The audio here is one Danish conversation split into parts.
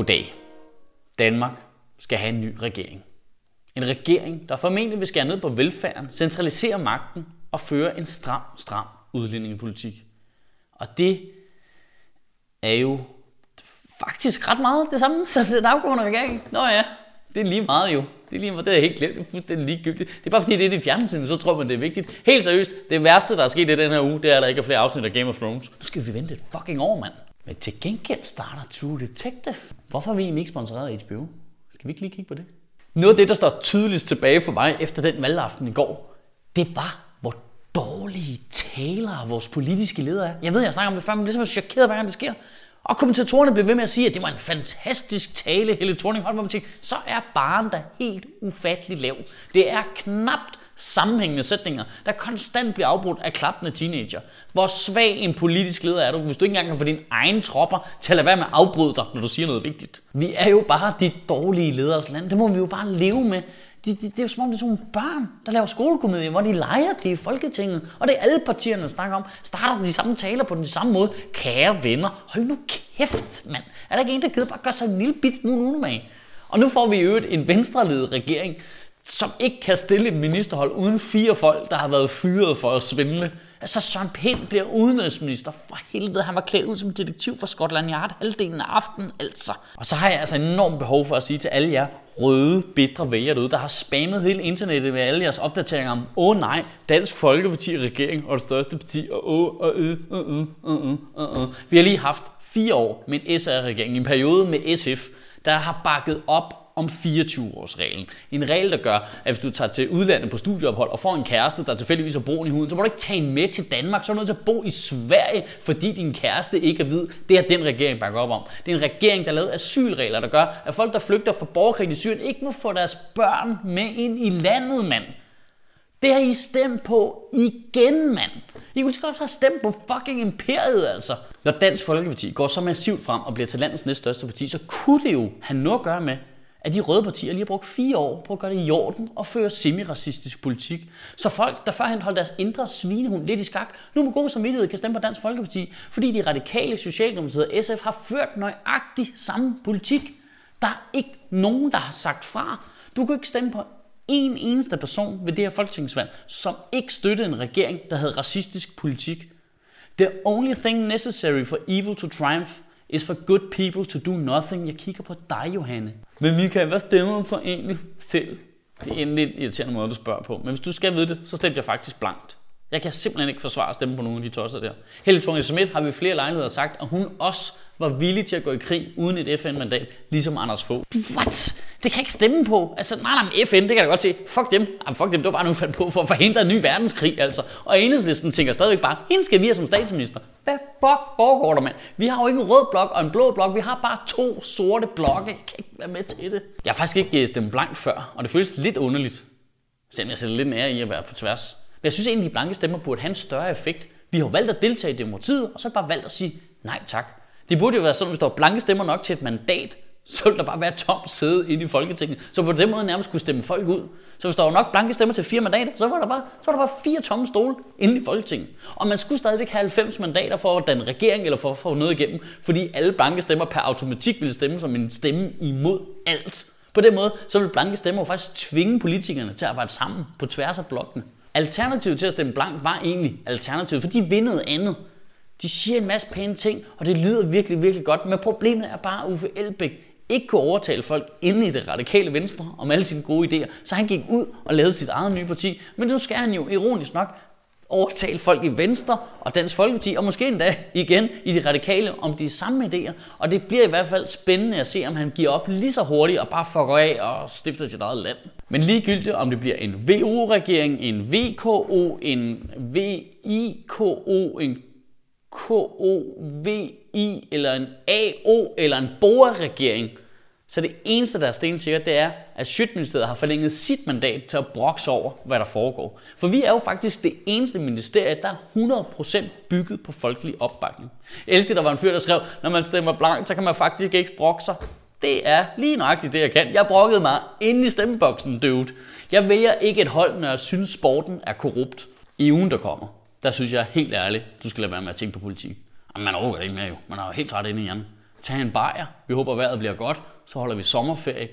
Goddag. Danmark skal have en ny regering. En regering, der formentlig vil skære ned på velfærden, centralisere magten og føre en stram, stram udlændingepolitik. Og det er jo faktisk ret meget det samme som den afgående regering. Nå ja, det er lige meget jo. Det er lige meget, det er helt glemt. Det er fuldstændig ligegyldigt. Det er bare fordi, det er det fjernsynet, så tror man, det er vigtigt. Helt seriøst, det værste, der er sket i den her uge, det er, at der ikke er flere afsnit af Game of Thrones. Nu skal vi vente et fucking år, mand. Men til gengæld starter True Detective. Hvorfor er vi egentlig ikke sponsoreret af HBO? Skal vi ikke lige kigge på det? Noget af det, der står tydeligst tilbage for mig efter den valgaften i går, det var, hvor dårlige talere vores politiske ledere er. Jeg ved, jeg snakker om det før, men det er simpelthen chokeret, hver gang det sker. Og kommentatorerne blev ved med at sige, at det var en fantastisk tale, Helle Thorning holdt, hvor man tænkte, så er baren da helt ufatteligt lav. Det er knapt sammenhængende sætninger, der konstant bliver afbrudt af klappende teenager. Hvor svag en politisk leder er du, hvis du ikke engang kan få dine egne tropper til at lade være med at afbryde dig, når du siger noget vigtigt. Vi er jo bare de dårlige leders land. Det må vi jo bare leve med. Det, det, det er jo som om, det er sådan nogle børn, der laver skolekomedie, hvor de leger det i Folketinget. Og det er alle partierne, der snakker om. Starter de samme taler på den samme måde. Kære venner, hold nu kæft, mand. Er der ikke en, der gider bare gøre sig en lille bit smule med? Og nu får vi jo en venstreledet regering, som ikke kan stille et ministerhold uden fire folk, der har været fyret for at svindle. Altså Søren Pind bliver udenrigsminister. For helvede, han var klædt ud som detektiv for Scotland Yard halvdelen af aftenen, altså. Og så har jeg altså enormt behov for at sige til alle jer røde, bitre vælgere derude, der har spammet hele internettet med alle jeres opdateringer om, åh oh, nej, Dansk Folkeparti regering og det største parti, og åh, og øh, øh, øh, øh, øh, øh. Vi har lige haft fire år med en SR-regering, en periode med SF, der har bakket op om 24-årsreglen. En regel, der gør, at hvis du tager til udlandet på studieophold og får en kæreste, der tilfældigvis har brun i huden, så må du ikke tage en med til Danmark, så er du nødt til at bo i Sverige, fordi din kæreste ikke er hvid. Det er den regering bakker op om. Det er en regering, der lavede asylregler, der gør, at folk, der flygter fra borgerkrigen i Syrien, ikke må få deres børn med ind i landet, mand. Det har I stemt på igen, mand. I kunne godt have stemt på fucking imperiet, altså. Når Dansk Folkeparti går så massivt frem og bliver til landets næststørste parti, så kunne det jo have noget at gøre med, at de røde partier lige har brugt fire år på at gøre det i orden og føre semi-racistisk politik. Så folk, der førhen holdt deres indre svinehund lidt i skak, nu med god samvittighed kan stemme på Dansk Folkeparti, fordi de radikale Socialdemokratiet og SF har ført nøjagtig samme politik. Der er ikke nogen, der har sagt fra. Du kan ikke stemme på en eneste person ved det her folketingsvalg, som ikke støttede en regering, der havde racistisk politik. The only thing necessary for evil to triumph is for good people to do nothing. Jeg kigger på dig, Johanne. Men Michael, hvad stemmer du for egentlig selv? Det er en lidt irriterende måde, du spørger på. Men hvis du skal vide det, så stemte jeg faktisk blankt. Jeg kan simpelthen ikke forsvare at stemme på nogen af de tosser der. Helle Thorning Schmidt har vi flere lejligheder sagt, at hun også var villig til at gå i krig uden et FN-mandat, ligesom Anders Fogh. What? Det kan jeg ikke stemme på. Altså, nej, nej, FN, det kan jeg godt se. Fuck dem. Jamen, fuck dem, det var bare nu fandt på for at forhindre en ny verdenskrig, altså. Og enhedslisten tænker stadigvæk bare, hende skal vi have som statsminister. Hvad fuck foregår der, mand? Vi har jo ikke en rød blok og en blå blok. Vi har bare to sorte blokke. Jeg kan ikke være med til det. Jeg har faktisk ikke øh, stemt blankt før, og det føles lidt underligt. Selvom jeg sætter lidt ære i at være på tværs. Men jeg synes egentlig, at de blanke stemmer burde have en større effekt. Vi har valgt at deltage i demokratiet, og så bare valgt at sige nej tak. Det burde jo være sådan, at hvis der var blanke stemmer nok til et mandat, så ville der bare være tom sæde inde i Folketinget. Så på den måde nærmest kunne stemme folk ud. Så hvis der var nok blanke stemmer til fire mandater, så var der bare, så var der bare fire tomme stole inde i Folketinget. Og man skulle stadigvæk have 90 mandater for at danne regering eller for at få noget igennem, fordi alle blanke stemmer per automatik ville stemme som en stemme imod alt. På den måde, så vil blanke stemmer jo faktisk tvinge politikerne til at arbejde sammen på tværs af blokkene. Alternativet til at stemme blank var egentlig alternativet, for de vil noget andet. De siger en masse pæne ting, og det lyder virkelig, virkelig godt. Men problemet er bare, at Uffe Elbæk ikke kunne overtale folk inde i det radikale venstre om alle sine gode idéer. Så han gik ud og lavede sit eget nye parti. Men nu skal han jo ironisk nok overtale folk i Venstre og Dansk Folkeparti, og måske endda igen i de radikale om de samme idéer. Og det bliver i hvert fald spændende at se, om han giver op lige så hurtigt og bare fucker af og stifter sit eget land. Men ligegyldigt om det bliver en VU-regering, en VKO, en VIKO, en KOVI eller en AO eller en BOA-regering, så det eneste, der er stensikkert, det er, at Sjøtministeriet har forlænget sit mandat til at brokse over, hvad der foregår. For vi er jo faktisk det eneste ministerie, der er 100% bygget på folkelig opbakning. Jeg elsker, der var en fyr, der skrev, når man stemmer blankt, så kan man faktisk ikke brokke sig. Det er lige nøjagtigt det, jeg kan. Jeg brokkede mig inde i stemmeboksen, dude. Jeg vælger ikke et hold, når jeg synes, sporten er korrupt. I ugen, der kommer, der synes jeg helt ærligt, du skal lade være med at tænke på politik. Jamen, man overgår det ikke mere jo. Man er jo helt træt inde i hjernen. Tag en bajer. Vi håber, vejret bliver godt. Så holder vi sommerferie.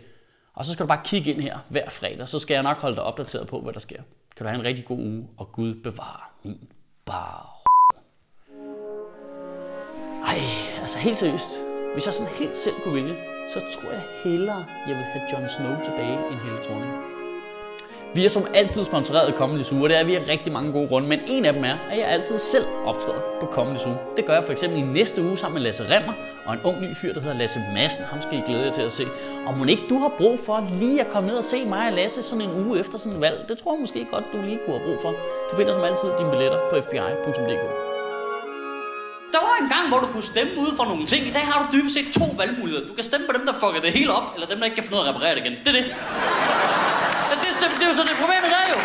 Og så skal du bare kigge ind her hver fredag. Så skal jeg nok holde dig opdateret på, hvad der sker. Kan du have en rigtig god uge, og Gud bevare min bar. Ej, altså helt seriøst. Hvis jeg sådan helt selv kunne vælge, så tror jeg hellere, jeg vil have Jon Snow tilbage end Helle Thorning. Vi er som altid sponsoreret af Comedy Zoo, og det er vi af rigtig mange gode grunde, men en af dem er, at jeg altid selv optræder på Comedy Zoo. Det gør jeg for eksempel i næste uge sammen med Lasse Remmer og en ung ny fyr, der hedder Lasse Madsen. Ham skal I glæde jer til at se. Og må ikke du har brug for lige at komme ned og se mig og Lasse sådan en uge efter sådan en valg? Det tror jeg måske godt, du lige kunne have brug for. Du finder som altid dine billetter på fbi.dk. Der var en gang, hvor du kunne stemme ud for nogle ting. I dag har du dybest set to valgmuligheder. Du kan stemme på dem, der fucker det hele op, eller dem, der ikke kan finde ud af at reparere det igen. Det er det. Det, er, det er jo så det problemet der jo.